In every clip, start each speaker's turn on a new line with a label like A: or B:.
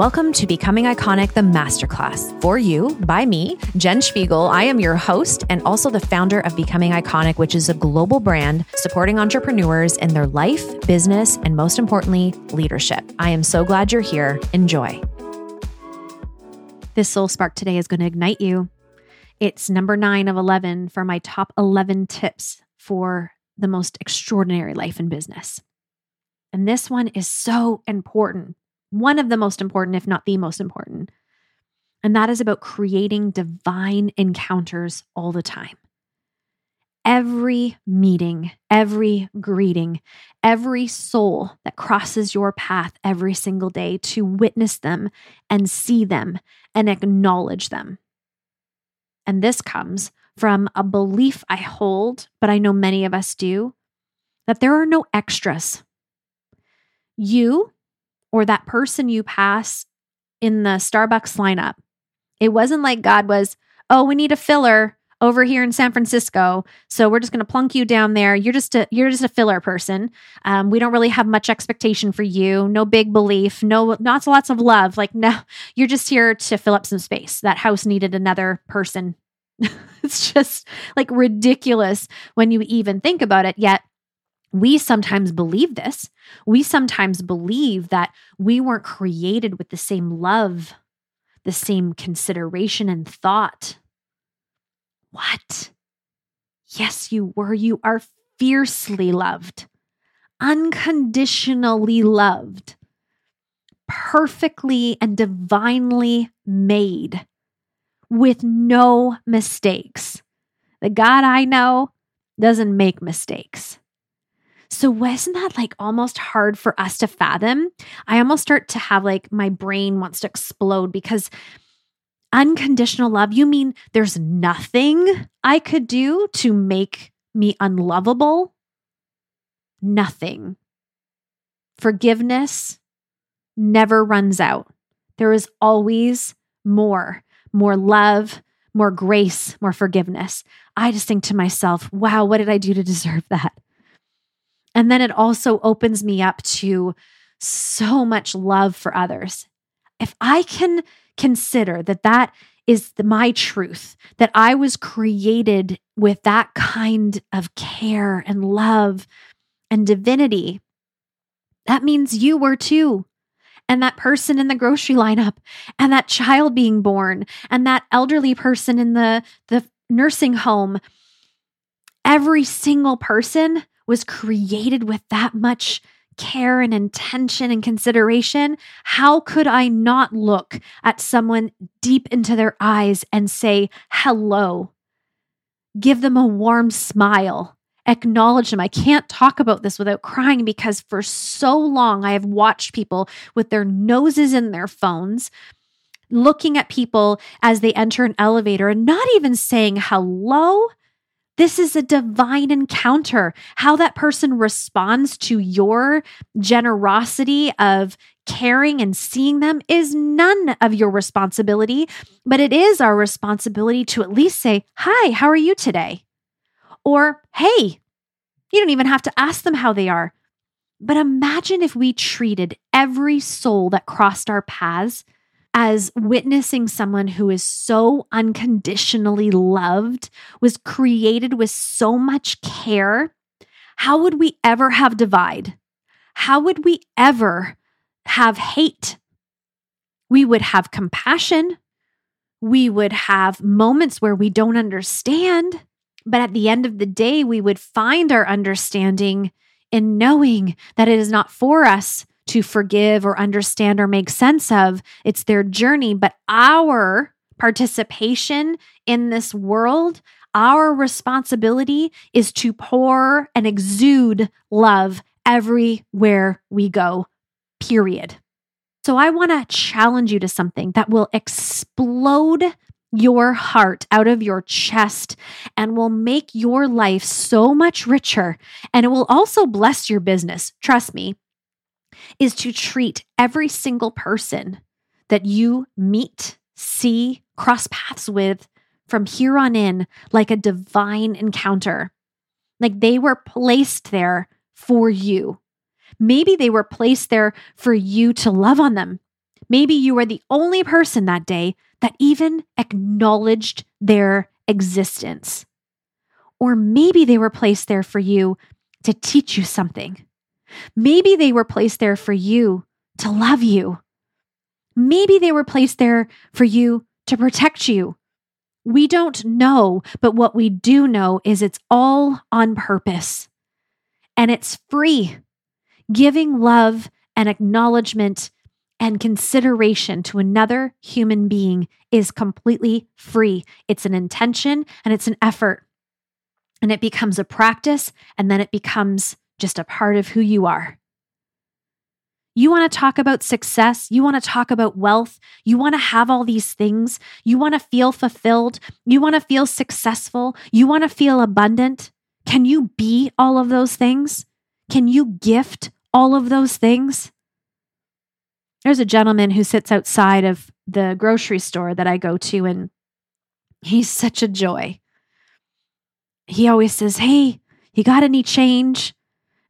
A: Welcome to Becoming Iconic, the Masterclass. For you, by me, Jen Spiegel. I am your host and also the founder of Becoming Iconic, which is a global brand supporting entrepreneurs in their life, business, and most importantly, leadership. I am so glad you're here. Enjoy. This soul spark today is going to ignite you. It's number nine of 11 for my top 11 tips for the most extraordinary life in business. And this one is so important one of the most important, if not the most important. And that is about creating divine encounters all the time. Every meeting, every greeting, every soul that crosses your path every single day to witness them and see them and acknowledge them. And this comes from a belief I hold, but I know many of us do, that there are no extras. You or that person you pass in the Starbucks lineup. It wasn't like God was, oh, we need a filler over here in San Francisco, so we're just going to plunk you down there. You're just a you're just a filler person. Um, we don't really have much expectation for you. No big belief. No, not lots of love. Like no, you're just here to fill up some space. That house needed another person. it's just like ridiculous when you even think about it. Yet we sometimes believe this. We sometimes believe that we weren't created with the same love, the same consideration and thought. What? Yes, you were. You are fiercely loved, unconditionally loved, perfectly and divinely made with no mistakes. The God I know doesn't make mistakes. So, wasn't that like almost hard for us to fathom? I almost start to have like my brain wants to explode because unconditional love, you mean there's nothing I could do to make me unlovable? Nothing. Forgiveness never runs out. There is always more, more love, more grace, more forgiveness. I just think to myself, wow, what did I do to deserve that? And then it also opens me up to so much love for others. If I can consider that that is the, my truth, that I was created with that kind of care and love and divinity, that means you were too. And that person in the grocery lineup, and that child being born, and that elderly person in the, the nursing home. Every single person was created with that much care and intention and consideration, how could I not look at someone deep into their eyes and say, hello? Give them a warm smile. Acknowledge them. I can't talk about this without crying because for so long I have watched people with their noses in their phones, looking at people as they enter an elevator and not even saying hello, this is a divine encounter. How that person responds to your generosity of caring and seeing them is none of your responsibility, but it is our responsibility to at least say, Hi, how are you today? Or, Hey, you don't even have to ask them how they are. But imagine if we treated every soul that crossed our paths as witnessing someone who is so unconditionally loved, was created with so much care, how would we ever have divide? How would we ever have hate? We would have compassion. We would have moments where we don't understand. But at the end of the day, we would find our understanding in knowing that it is not for us to forgive or understand or make sense of. It's their journey, but our participation in this world, our responsibility is to pour and exude love everywhere we go, period. So I want to challenge you to something that will explode your heart out of your chest and will make your life so much richer. And it will also bless your business. Trust me, is to treat every single person that you meet, see, cross paths with from here on in like a divine encounter. Like they were placed there for you. Maybe they were placed there for you to love on them. Maybe you were the only person that day that even acknowledged their existence. Or maybe they were placed there for you to teach you something. Maybe they were placed there for you to love you. Maybe they were placed there for you to protect you. We don't know, but what we do know is it's all on purpose and it's free. Giving love and acknowledgement and consideration to another human being is completely free. It's an intention and it's an effort. And it becomes a practice and then it becomes just a part of who you are. You want to talk about success. You want to talk about wealth. You want to have all these things. You want to feel fulfilled. You want to feel successful. You want to feel abundant. Can you be all of those things? Can you gift all of those things? There's a gentleman who sits outside of the grocery store that I go to, and he's such a joy. He always says, Hey, you got any change?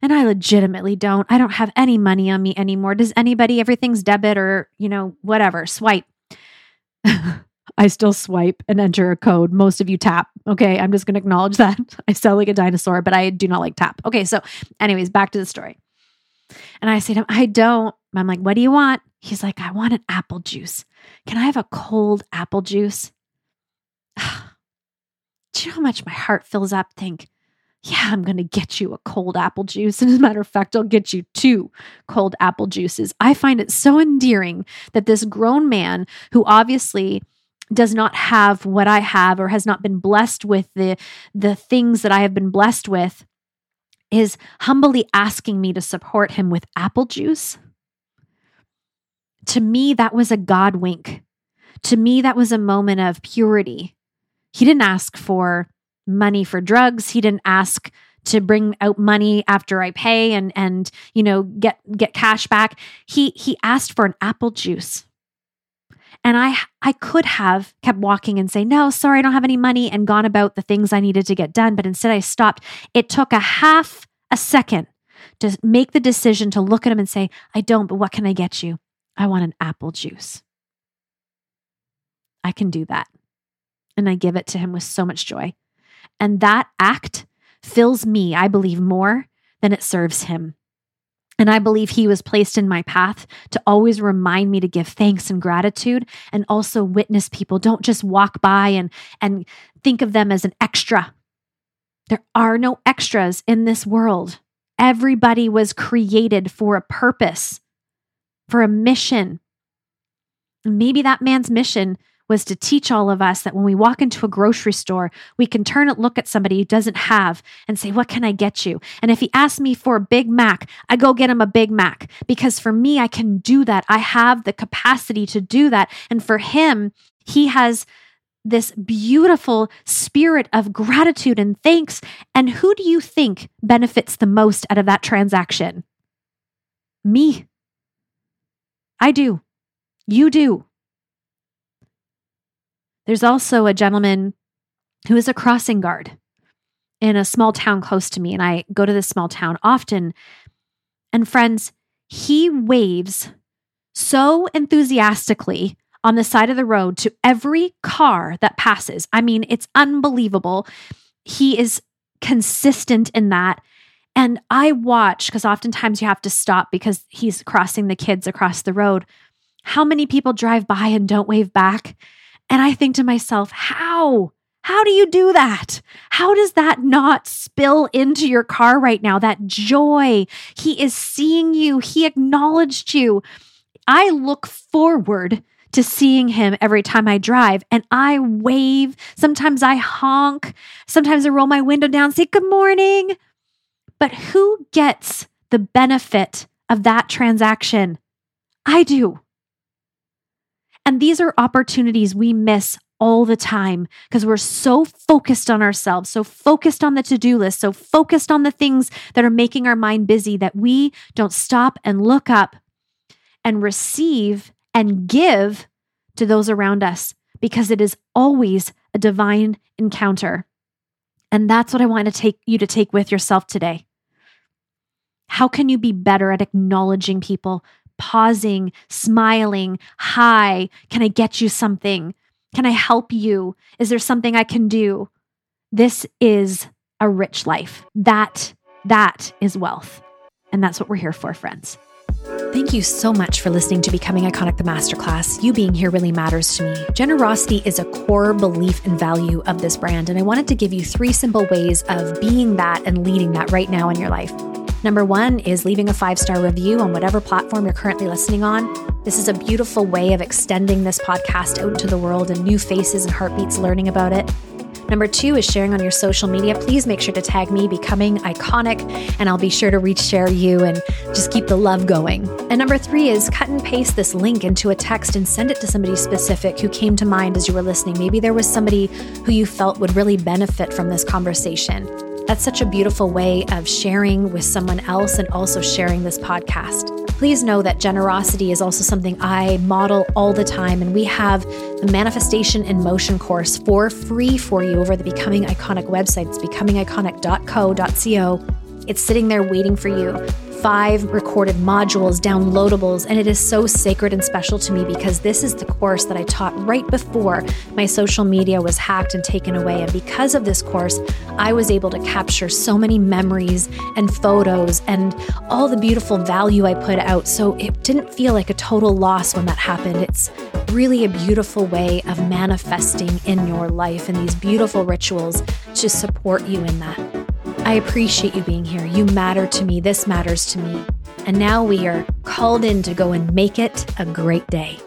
A: And I legitimately don't. I don't have any money on me anymore. Does anybody, everything's debit or, you know, whatever, swipe. I still swipe and enter a code. Most of you tap. Okay. I'm just going to acknowledge that. I sound like a dinosaur, but I do not like tap. Okay. So, anyways, back to the story. And I say to him, I don't. I'm like, what do you want? He's like, I want an apple juice. Can I have a cold apple juice? do you know how much my heart fills up? Think, yeah, I'm going to get you a cold apple juice. And as a matter of fact, I'll get you two cold apple juices. I find it so endearing that this grown man who obviously does not have what I have or has not been blessed with the the things that I have been blessed with is humbly asking me to support him with apple juice. To me that was a god wink. To me that was a moment of purity. He didn't ask for money for drugs. He didn't ask to bring out money after I pay and and you know get get cash back. He he asked for an apple juice. And I I could have kept walking and say, "No, sorry, I don't have any money," and gone about the things I needed to get done, but instead I stopped. It took a half a second to make the decision to look at him and say, "I don't, but what can I get you? I want an apple juice." I can do that. And I give it to him with so much joy. And that act fills me, I believe, more than it serves him. And I believe he was placed in my path to always remind me to give thanks and gratitude and also witness people. Don't just walk by and, and think of them as an extra. There are no extras in this world. Everybody was created for a purpose, for a mission. Maybe that man's mission was to teach all of us that when we walk into a grocery store, we can turn and look at somebody who doesn't have and say, What can I get you? And if he asks me for a Big Mac, I go get him a Big Mac because for me, I can do that. I have the capacity to do that. And for him, he has this beautiful spirit of gratitude and thanks. And who do you think benefits the most out of that transaction? Me. I do. You do. There's also a gentleman who is a crossing guard in a small town close to me. And I go to this small town often. And friends, he waves so enthusiastically on the side of the road to every car that passes. I mean, it's unbelievable. He is consistent in that. And I watch because oftentimes you have to stop because he's crossing the kids across the road. How many people drive by and don't wave back? And I think to myself, how? How do you do that? How does that not spill into your car right now? That joy. He is seeing you, he acknowledged you. I look forward to seeing him every time I drive and I wave. Sometimes I honk. Sometimes I roll my window down, say good morning. But who gets the benefit of that transaction? I do. And these are opportunities we miss all the time because we're so focused on ourselves, so focused on the to do list, so focused on the things that are making our mind busy that we don't stop and look up and receive and give to those around us because it is always a divine encounter. And that's what I want to take you to take with yourself today. How can you be better at acknowledging people, pausing, smiling. Hi, can I get you something? Can I help you? Is there something I can do? This is a rich life. That, that is wealth. And that's what we're here for, friends. Thank you so much for listening to Becoming Iconic the Masterclass. You being here really matters to me. Generosity is a core belief and value of this brand, and I wanted to give you three simple ways of being that and leading that right now in your life. Number one is leaving a five star review on whatever platform you're currently listening on. This is a beautiful way of extending this podcast out into the world and new faces and heartbeats learning about it. Number two is sharing on your social media. Please make sure to tag me, Becoming Iconic, and I'll be sure to reach share you and just keep the love going. And number three is cut and paste this link into a text and send it to somebody specific who came to mind as you were listening. Maybe there was somebody who you felt would really benefit from this conversation. That's such a beautiful way of sharing with someone else and also sharing this podcast. Please know that generosity is also something I model all the time, and we have the Manifestation in Motion course for free for you over the Becoming Iconic website. It's becomingiconic.co.co. It's sitting there waiting for you five recorded modules, downloadables, and it is so sacred and special to me because this is the course that I taught right before my social media was hacked and taken away. And because of this course, I was able to capture so many memories and photos and all the beautiful value I put out. So it didn't feel like a total loss when that happened. It's really a beautiful way of manifesting in your life and these beautiful rituals to support you in that. I appreciate you being here. You matter to me. This matters to me. And now we are called in to go and make it a great day.